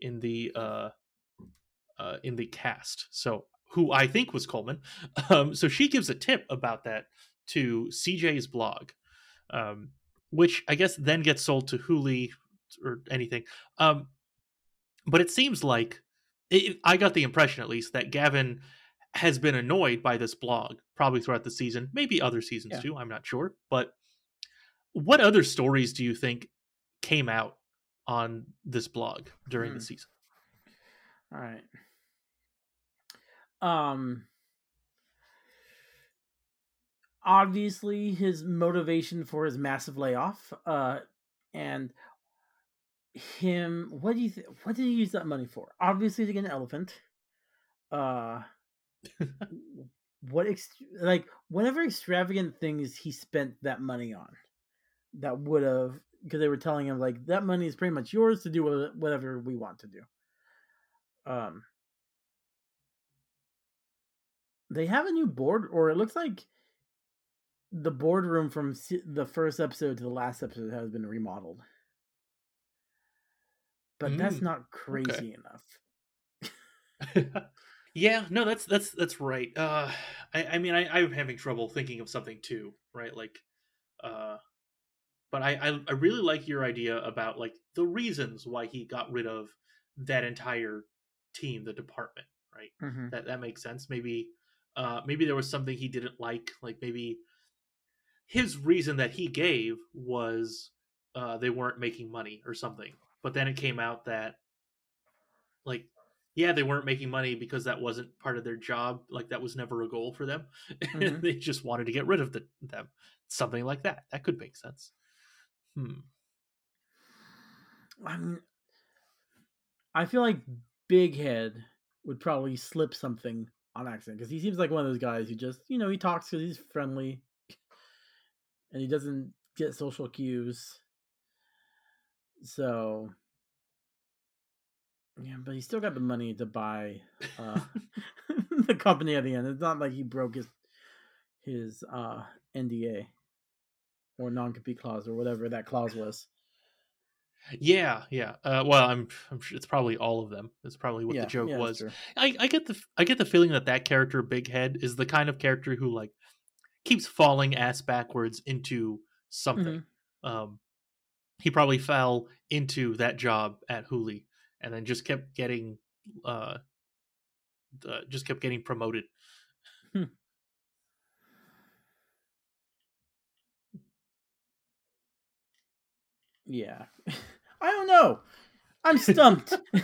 Speaker 2: in the uh, uh, in the cast. So who I think was Coleman. Um, so she gives a tip about that to CJ's blog, um, which I guess then gets sold to Hooli or anything. Um, but it seems like it, I got the impression, at least, that Gavin has been annoyed by this blog probably throughout the season, maybe other seasons
Speaker 1: Yeah.
Speaker 2: too. I'm not sure. But what other stories do you think came out on this blog during
Speaker 1: Hmm.
Speaker 2: the season?
Speaker 1: All right. Um obviously his motivation for his massive layoff uh and him what do you th- what did he use that money for? Obviously to get an elephant. Uh what ex- like whatever extravagant things he spent that money on that would have because they were telling him like that money is pretty much yours to do whatever we want to do. Um they have a new board or it looks like the boardroom from the first episode to the last episode has been remodeled but that's
Speaker 2: Mm,
Speaker 1: not crazy enough
Speaker 2: yeah, no, that's that's that's right. Uh, I, I mean, I, I'm having trouble thinking of something too, right? Like, uh, but I, I I really like your idea about like the reasons why he got rid of that entire team, the department, right?
Speaker 1: Mhm.
Speaker 2: That that makes sense. Maybe, uh, maybe there was something he didn't like, like maybe his reason that he gave was uh, they weren't making money or something. But then it came out that like yeah, they weren't making money because that wasn't part of their job. Like that was never a goal for them.
Speaker 1: Mhm.
Speaker 2: they just wanted to get rid of the, them. Something like that. That could make sense. Hmm.
Speaker 1: I mean, I feel like Big Head would probably slip something on accident because he seems like one of those guys who just, you know, he talks because he's friendly and he doesn't get social cues. So, yeah, but he still got the money to buy uh, the company at the end. It's not like he broke his his uh, NDA or non compete clause or whatever that clause was.
Speaker 2: Yeah, yeah. Uh, well, I'm, I'm sure it's probably all of them. It's probably what
Speaker 1: yeah,
Speaker 2: the joke
Speaker 1: yeah,
Speaker 2: was. I, I get the I get the feeling that that character, Big Head, is the kind of character who like keeps falling ass backwards into something. Um, he probably fell into that job at Hooli and then just kept getting uh, uh just kept getting promoted.
Speaker 1: Yeah. I don't know. I'm stumped.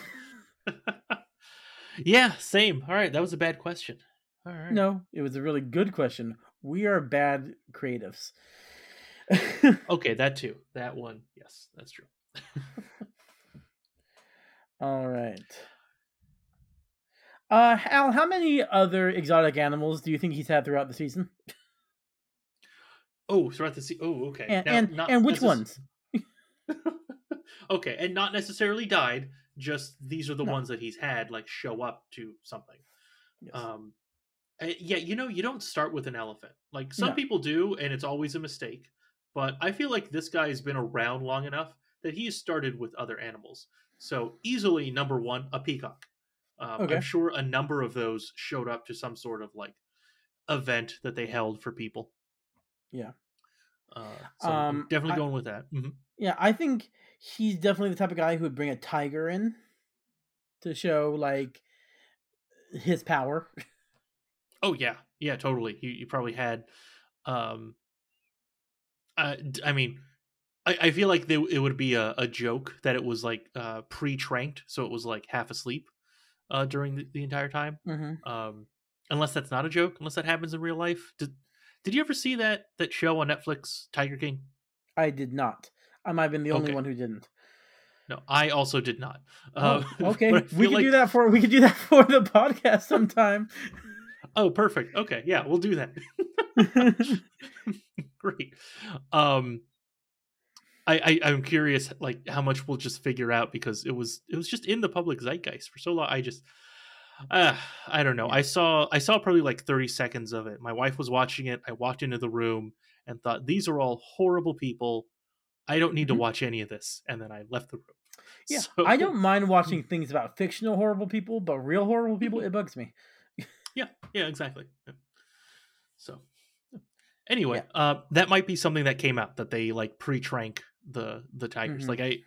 Speaker 2: yeah, same. All right, that was a bad question. All right.
Speaker 1: no, it was a really good question. We are bad creatives.
Speaker 2: Okay, that too. That one. Yes, that's true.
Speaker 1: All right. Uh, Al, how many other exotic animals do you think he's had throughout the season?
Speaker 2: Oh, throughout the sea. Oh, okay.
Speaker 1: And
Speaker 2: Now,
Speaker 1: and,
Speaker 2: not
Speaker 1: and which
Speaker 2: necess-
Speaker 1: ones?
Speaker 2: okay, and not necessarily died. Just these are the
Speaker 1: No.
Speaker 2: ones that he's had like show up to something.
Speaker 1: Yes.
Speaker 2: Um, uh, yeah, you know, you don't start with an elephant. Like some
Speaker 1: No.
Speaker 2: people do, and it's always a mistake. But I feel like this guy has been around long enough that he has started with other animals. So easily number one, a peacock. Um,
Speaker 1: Okay.
Speaker 2: I'm sure a number of those showed up to some sort of like event that they held for people.
Speaker 1: Yeah.
Speaker 2: Uh, so
Speaker 1: Um,
Speaker 2: definitely
Speaker 1: I-
Speaker 2: going with that. hmm
Speaker 1: Yeah, I think he's definitely the type of guy who would bring a tiger in to show like his power.
Speaker 2: Oh yeah, yeah, totally. You, you probably had, um, uh, I mean, I, I feel like they, it would be a, a joke that it was like uh, pre-tranked, so it was like half asleep uh, during the, the entire time.
Speaker 1: Mm-hmm.
Speaker 2: Um, unless that's not a joke, unless that happens in real life. Did Did you ever see that that show on Netflix, Tiger King?
Speaker 1: I did not. I might have been the only
Speaker 2: Okay.
Speaker 1: one who didn't.
Speaker 2: No, I also did not.
Speaker 1: Oh,
Speaker 2: Uh,
Speaker 1: okay, we can do that for we can do that for the podcast sometime.
Speaker 2: Oh, perfect. Okay, yeah, we'll do that. Great. Um I, I I'm curious like how much we'll just figure out because it was it was just in the public zeitgeist for so long. I just uh, I don't know. I saw I saw probably like 30 seconds of it. My wife was watching it. I walked into the room and thought these are all horrible people. I don't need
Speaker 1: Mhm.
Speaker 2: to watch any of this and then I left the room.
Speaker 1: Yeah,
Speaker 2: So-
Speaker 1: I don't mind watching things about fictional horrible people, but real horrible people,
Speaker 2: Mm-hmm.
Speaker 1: it bugs me.
Speaker 2: Yeah, yeah, exactly. Yeah. So anyway, uh that might be something that came out that they like pre-trank the the tigers.
Speaker 1: Mhm.
Speaker 2: Like I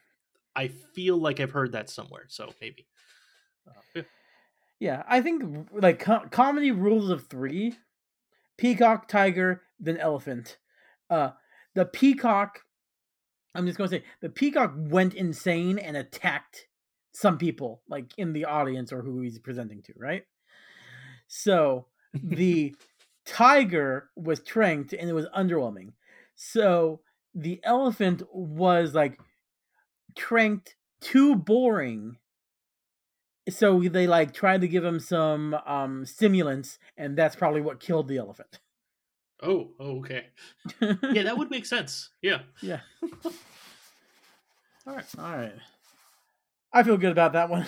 Speaker 2: I feel like I've heard that somewhere, so maybe. Uh, yeah.
Speaker 1: Yeah, I think like co- comedy rules of three: peacock, tiger, then elephant. Uh, the peacock. I'm just gonna say the peacock went insane and attacked some people, like in the audience or who he's presenting to, right? So the tiger was tranked and it was underwhelming. So the elephant was like tranked too boring. So they like tried to give him some um stimulants, and that's probably what killed the elephant.
Speaker 2: Oh, oh, okay. Yeah, that would make sense. Yeah.
Speaker 1: yeah.
Speaker 2: All right.
Speaker 1: All right. I feel good about that one.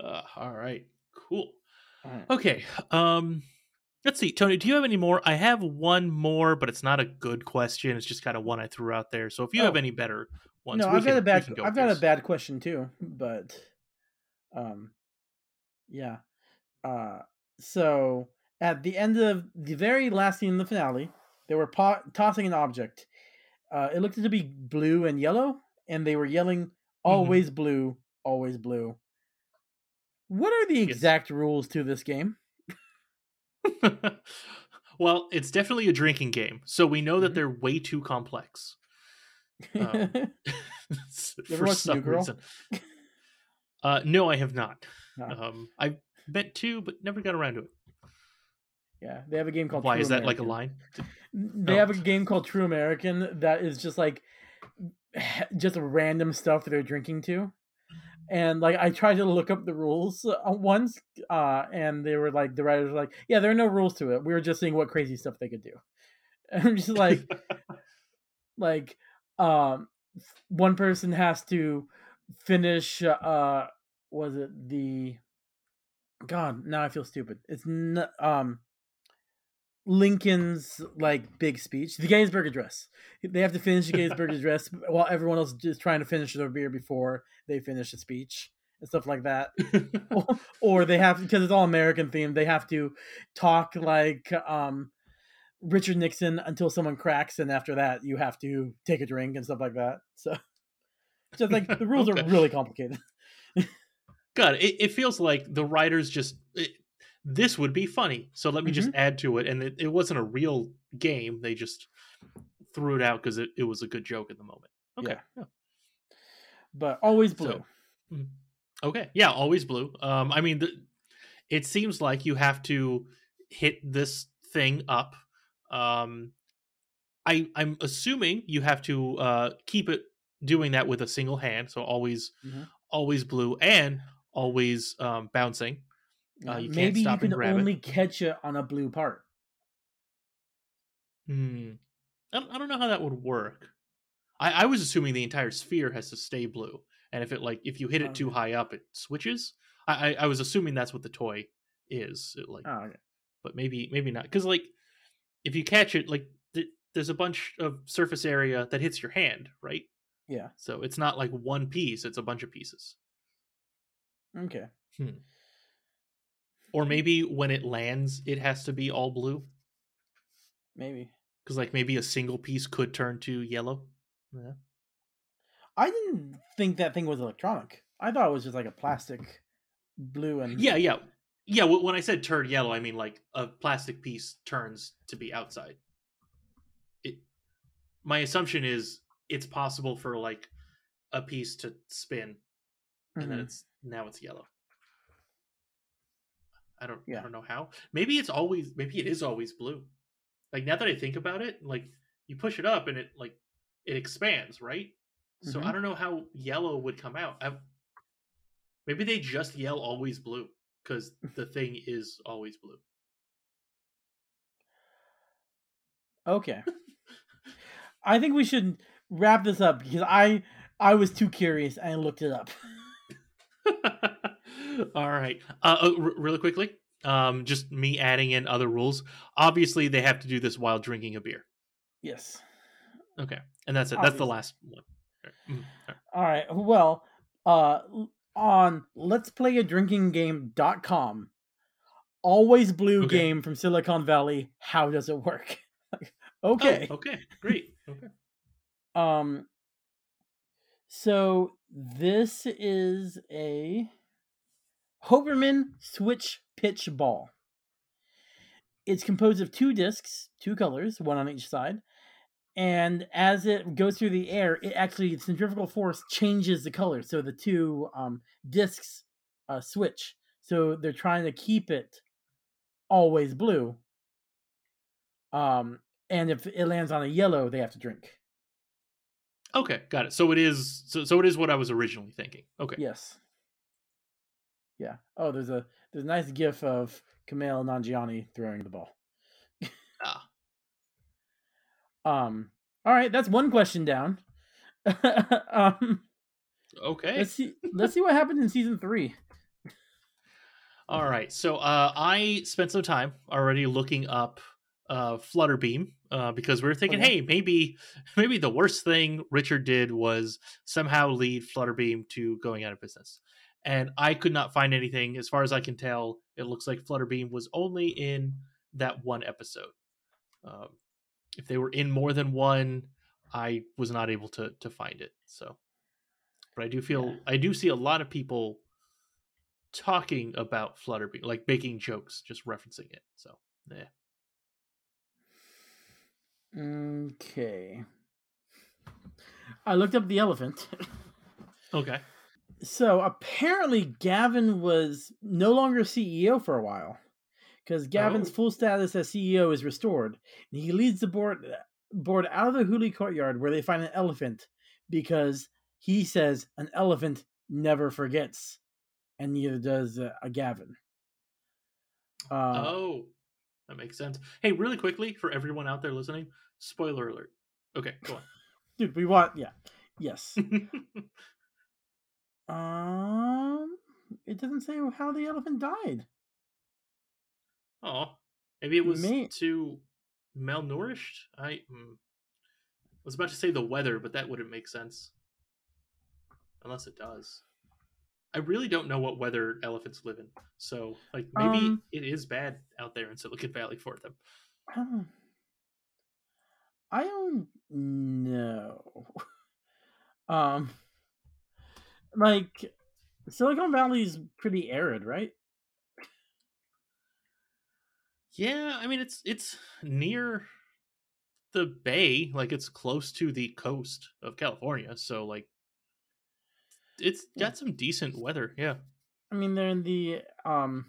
Speaker 2: uh, all right. Cool.
Speaker 1: Right.
Speaker 2: Okay. Um let's see. Tony, do you have any more? I have one more, but it's not a good question. It's just kind of one I threw out there. So if you have
Speaker 1: Oh.
Speaker 2: any better ones,
Speaker 1: no, I've got a bad.
Speaker 2: go
Speaker 1: I've got a bad question too, but um, yeah. Uh, so at the end of the very last scene in the finale, they were po- tossing an object. Uh, it looked to be blue and yellow, and they were yelling, "Always blue, always blue." What are the
Speaker 2: Yes.
Speaker 1: exact rules to this game?
Speaker 2: Well, it's definitely a drinking game, so we know that
Speaker 1: Mhm.
Speaker 2: they're way too complex. Um,
Speaker 1: watched New Girl?
Speaker 2: Uh, no, I have not.
Speaker 1: No.
Speaker 2: Um, I meant to, but never got around to it.
Speaker 1: yeah, they have a game called.
Speaker 2: Why
Speaker 1: True
Speaker 2: is that like a line?
Speaker 1: They
Speaker 2: Oh.
Speaker 1: have a game called True American that is just like just random stuff that they're drinking to. And like I tried to look up the rules uh, once, uh, and they were like the writers were like, "Yeah, there are no rules to it. We were just seeing what crazy stuff they could do." And I'm just like, like, um, one person has to finish. Uh, was it the? God, now I feel stupid. It's n- um, Lincoln's like big speech, the Gettysburg Address. They have to finish the Gettysburg Address while everyone else is trying to finish their beer before they finish the speech and stuff like that. or they have because it's all American themed. They have to talk like um, Richard Nixon until someone cracks, and after that, you have to take a drink and stuff like that. So, just like the rules
Speaker 2: Okay.
Speaker 1: are really complicated.
Speaker 2: God, it, it feels like the writers just it, this would be funny, so let me just
Speaker 1: Mm-hmm.
Speaker 2: add to it. And it, it wasn't a real game; they just threw it out because it, it was a good joke at the moment. Okay,
Speaker 1: Yeah.
Speaker 2: yeah.
Speaker 1: But always blue.
Speaker 2: So- Mm. Okay. Yeah, always blue. Um, I mean, the, it seems like you have to hit this thing up. Um, I I'm assuming you have to uh keep it doing that with a single hand, so always
Speaker 1: Mhm.
Speaker 2: always blue and always um bouncing. Uh, you can't
Speaker 1: Maybe you can
Speaker 2: grab it.
Speaker 1: only catch it on a blue part.
Speaker 2: Hmm. I don't, I don't know how that would work. I, I was assuming the entire sphere has to stay blue, and if it like if you hit it too high up, it switches. I, I I was assuming that's what the toy is. It, like,
Speaker 1: Oh, okay.
Speaker 2: but maybe maybe not because like if you catch it, like th- there's a bunch of surface area that hits your hand, right?
Speaker 1: Yeah.
Speaker 2: So it's not like one piece; it's a bunch of pieces.
Speaker 1: Okay.
Speaker 2: Or maybe when it lands, it has to be all blue
Speaker 1: Maybe.
Speaker 2: because like maybe a single piece could turn to yellow. Yeah.
Speaker 1: I didn't think that thing was electronic. I thought it was just like a plastic blue and
Speaker 2: Yeah, yeah, yeah. When I said turn yellow, I mean like a plastic piece turns to be outside. It. My assumption is it's possible for like a piece to spin, and then
Speaker 1: Mhm.
Speaker 2: it's now it's yellow. I don't. I don't know how. Maybe it's always. Maybe it is always blue. Like now that I think about it, like you push it up and it like it expands, right? So I
Speaker 1: Mhm.
Speaker 2: don't know how yellow would come out. I, maybe they just yell always blue because the thing is always blue.
Speaker 1: Okay. I think we should wrap this up because I I was too curious and looked it up.
Speaker 2: All right. Uh, oh, r- really quickly, um, just me adding in other rules. Obviously, they have to do this while drinking a beer.
Speaker 1: Yes.
Speaker 2: Okay, and that's it. That's the last one. Mm, all right.
Speaker 1: All right. Well, uh on let's play a drinking game.com. Always blue
Speaker 2: Okay.
Speaker 1: game from Silicon Valley. How does it work? okay.
Speaker 2: Oh, okay. Great. Okay.
Speaker 1: Um so this is a Hoberman Switch Pitch Ball. It's composed of two discs, two colors, one on each side. And as it goes through the air, it actually centrifugal force changes the color. So the two um, discs uh, switch. So they're trying to keep it always blue. Um, and if it lands on a yellow, they have to drink.
Speaker 2: Okay. Got it. So it is. So, so it is what I was originally thinking. Okay.
Speaker 1: Yes. Yeah. Oh, there's a there's a nice gif of Kumail Nanjiani throwing the ball.
Speaker 2: Ah.
Speaker 1: Um. All right, that's one question down. um.
Speaker 2: Okay.
Speaker 1: Let's see. Let's see what happened in season three.
Speaker 2: All right. So uh, I spent some time already looking up uh, Flutterbeam uh, because we were thinking,
Speaker 1: Okay.
Speaker 2: hey, maybe maybe the worst thing Richard did was somehow lead Flutterbeam to going out of business. And I could not find anything. As far as I can tell, it looks like Flutterbeam was only in that one episode. Um, if they were in more than one, I was not able to to find it. So, but I do feel
Speaker 1: Yeah.
Speaker 2: I do see a lot of people talking about Flutterby, like making jokes, just referencing it. So, yeah.
Speaker 1: Okay. I looked up the elephant.
Speaker 2: Okay.
Speaker 1: So apparently, Gavin was no longer CEO for a while because Gavin's
Speaker 2: Oh.
Speaker 1: full status as CEO is restored, and he leads the board board out of the Hooli courtyard where they find an elephant because he says an elephant never forgets, and neither does uh, a Gavin. Uh,
Speaker 2: oh, that makes sense. Hey, really quickly for everyone out there listening, spoiler alert. Okay, go on.
Speaker 1: dude, we want yeah, yes. um, it doesn't say how the elephant died.
Speaker 2: oh, maybe it was
Speaker 1: May-
Speaker 2: too malnourished. I mm, was about to say the weather, but that wouldn't make sense unless it does. I really don't know what weather elephants live in, so like maybe
Speaker 1: Um,
Speaker 2: it is bad out there in Silicon Valley for them.
Speaker 1: I don't, I don't know. Um, like Silicon Valley's pretty arid, right?
Speaker 2: Yeah, I mean it's it's near the bay, like it's close to the coast of California, so like it's got some decent weather. Yeah.
Speaker 1: I mean, they're in the um.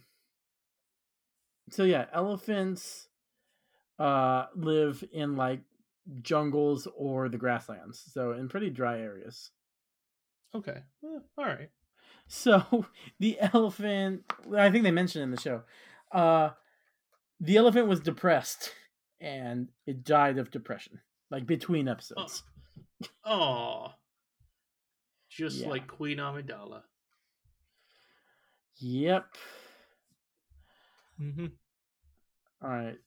Speaker 1: So yeah, elephants uh live in like jungles or the grasslands, so in pretty dry areas.
Speaker 2: Okay. Well, all right.
Speaker 1: So the elephant, I think they mentioned in the show, uh, the elephant was depressed and it died of depression, like between episodes.
Speaker 2: Oh. Just
Speaker 1: Yeah.
Speaker 2: like Queen Amidala.
Speaker 1: Yep.
Speaker 2: Mm-hmm.
Speaker 1: All right.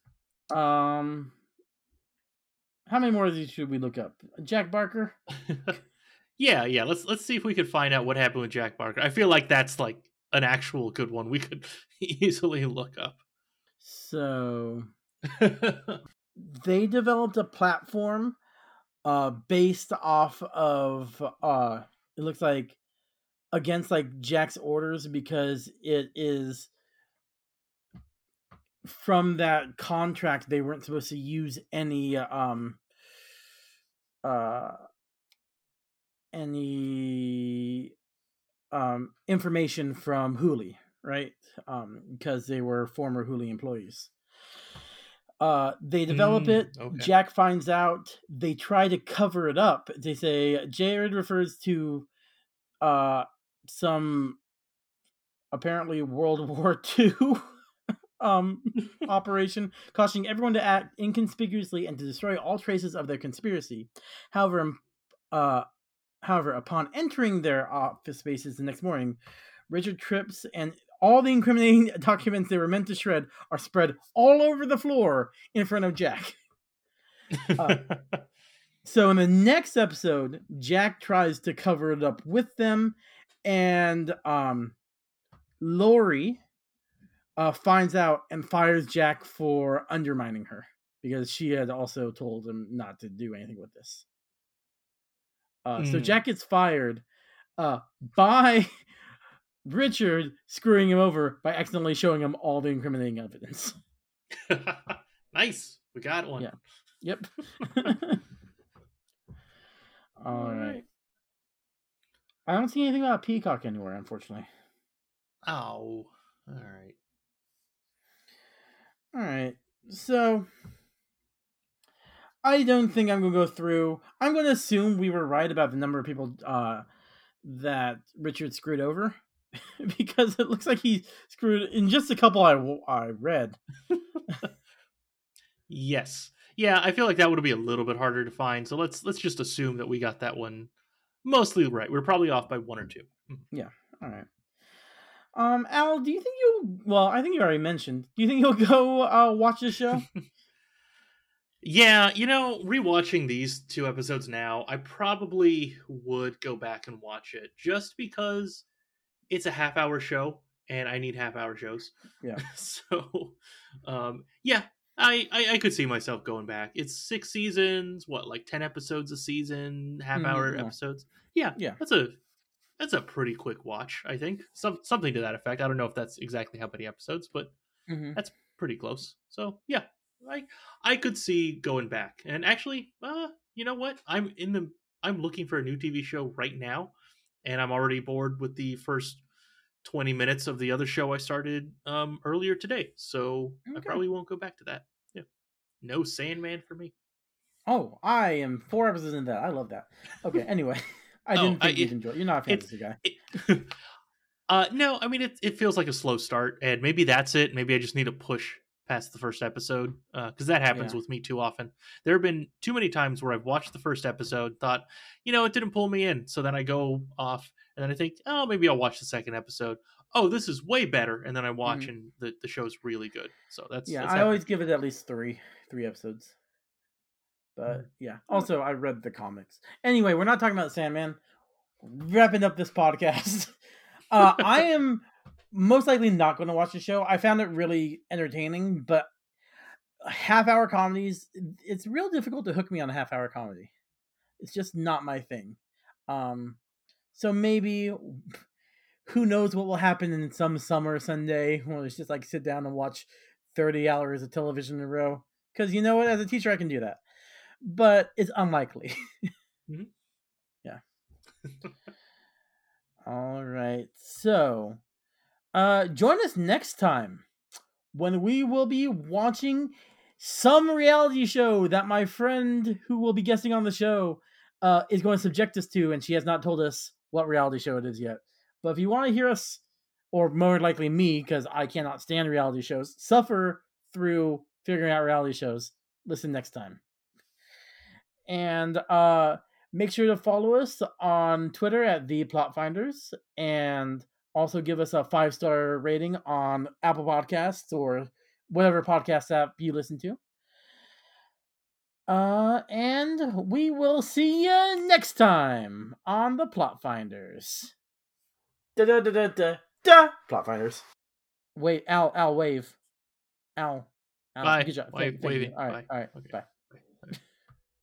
Speaker 1: Um, how many more of these should we look up? Jack Barker.
Speaker 2: yeah, yeah. Let's let's see if we could find out what happened with Jack Barker. I feel like that's like an actual good one we could easily look up.
Speaker 1: So they developed a platform uh based off of uh it looks like against like Jack's orders because it is from that contract they weren't supposed to use any um uh any um information from Hooli, right? Um because they were former Hooli employees. Uh they develop
Speaker 2: Mm,
Speaker 1: it,
Speaker 2: okay.
Speaker 1: Jack finds out, they try to cover it up. They say Jared refers to uh some apparently World War II um operation, cautioning everyone to act inconspicuously and to destroy all traces of their conspiracy. However, um, uh, however, upon entering their office spaces the next morning, Richard trips and all the incriminating documents they were meant to shred are spread all over the floor in front of Jack. uh, So in the next episode, Jack tries to cover it up with them, and um, Laurie uh, finds out and fires Jack for undermining her because she had also told him not to do anything with this. Uh, So
Speaker 2: Mm.
Speaker 1: Jack gets fired uh, by Richard screwing him over by accidentally showing him all the incriminating evidence.
Speaker 2: nice. We got one.
Speaker 1: Yeah. Yep. all right.
Speaker 2: Alright.
Speaker 1: I don't see anything about Peacock anywhere, unfortunately.
Speaker 2: Oh. All right.
Speaker 1: All right. So I don't think I'm going to go through. I'm going to assume we were right about the number of people uh, that Richard screwed over because it looks like he screwed in just a couple I, I read.
Speaker 2: Yes. Yeah, I feel like that would be a little bit harder to find. So let's let's just assume that we got that one mostly right. We're probably off by one or two. Yeah.
Speaker 1: All right. Um, Al, do you think you'll? Well, I think you already mentioned. Do you think you'll go uh, watch the show?
Speaker 2: Yeah, you know, rewatching these two episodes now, I probably would go back and watch it just because it's a half hour show and I need half hour shows.
Speaker 1: Yeah.
Speaker 2: so, um, yeah, I, I I could see myself going back. It's six seasons, what like ten episodes a season, half hour
Speaker 1: yeah.
Speaker 2: episodes. Yeah,
Speaker 1: Yeah.
Speaker 2: that's a that's a pretty quick watch. I think some something to that effect. I don't know if that's exactly how many episodes, but
Speaker 1: mm-hmm.
Speaker 2: pretty close. So yeah, I I could see going back. And actually, uh, you know what? I'm in the I'm looking for a new TV show right now, and I'm already bored with the first 20 minutes of the other show I started um earlier today. So I probably won't go back to that. Yeah. No Sandman for me.
Speaker 1: Oh, I am four episodes in that. I love that. Okay, anyway, I
Speaker 2: Oh,
Speaker 1: didn't
Speaker 2: I-
Speaker 1: think you'd
Speaker 2: it-
Speaker 1: enjoy. it. You're not a fantasy guy.
Speaker 2: It, uh no, I mean it it feels like a slow start and maybe that's it. Maybe I just need to push past the first episode uh cuz that happens
Speaker 1: Yeah.
Speaker 2: with me too often. There have been too many times where I've watched the first episode, thought, you know, it didn't pull me in. So then I go off and then I think, "Oh, maybe I'll watch the second episode." Oh, this is way better and then I watch and the the show's really good. So that's
Speaker 1: Mm-hmm. Yeah,
Speaker 2: that's
Speaker 1: I
Speaker 2: happened.
Speaker 1: always give it at least three, three episodes. But
Speaker 2: Mm.
Speaker 1: yeah, also I read the comics. Anyway, we're not talking about Sandman. Wrapping up this podcast. Uh, I am most likely not going to watch the show. I found it really entertaining, but half hour comedies, it's real difficult to hook me on a half hour comedy. It's just not my thing. Um, so maybe who knows what will happen in some summer Sunday when it's just like sit down and watch 30 hours of television in a row. Because you know what? As a teacher, I can do that. But it's unlikely.
Speaker 2: Mhm.
Speaker 1: yeah. All right. So, uh, join us next time when we will be watching some reality show that my friend who will be guesting on the show uh, is going to subject us to, and she has not told us what reality show it is yet. But if you want to hear us, or more likely me, because I cannot stand reality shows, suffer through figuring out reality shows, listen next time. And uh, make sure to follow us on Twitter at the Plot Finders, and also give us a five star rating on Apple Podcasts or whatever podcast app you listen to. Uh, and we will see you next time on the Plot Finders. Da da da da da da. Plot Finders. Wait, Al, Al, wave. Al. Al
Speaker 2: Bye.
Speaker 1: Good job.
Speaker 2: Wave-
Speaker 1: Thank, thank you.
Speaker 2: waving.
Speaker 1: All right,
Speaker 2: Bye.
Speaker 1: all right.
Speaker 2: Okay.
Speaker 1: Bye.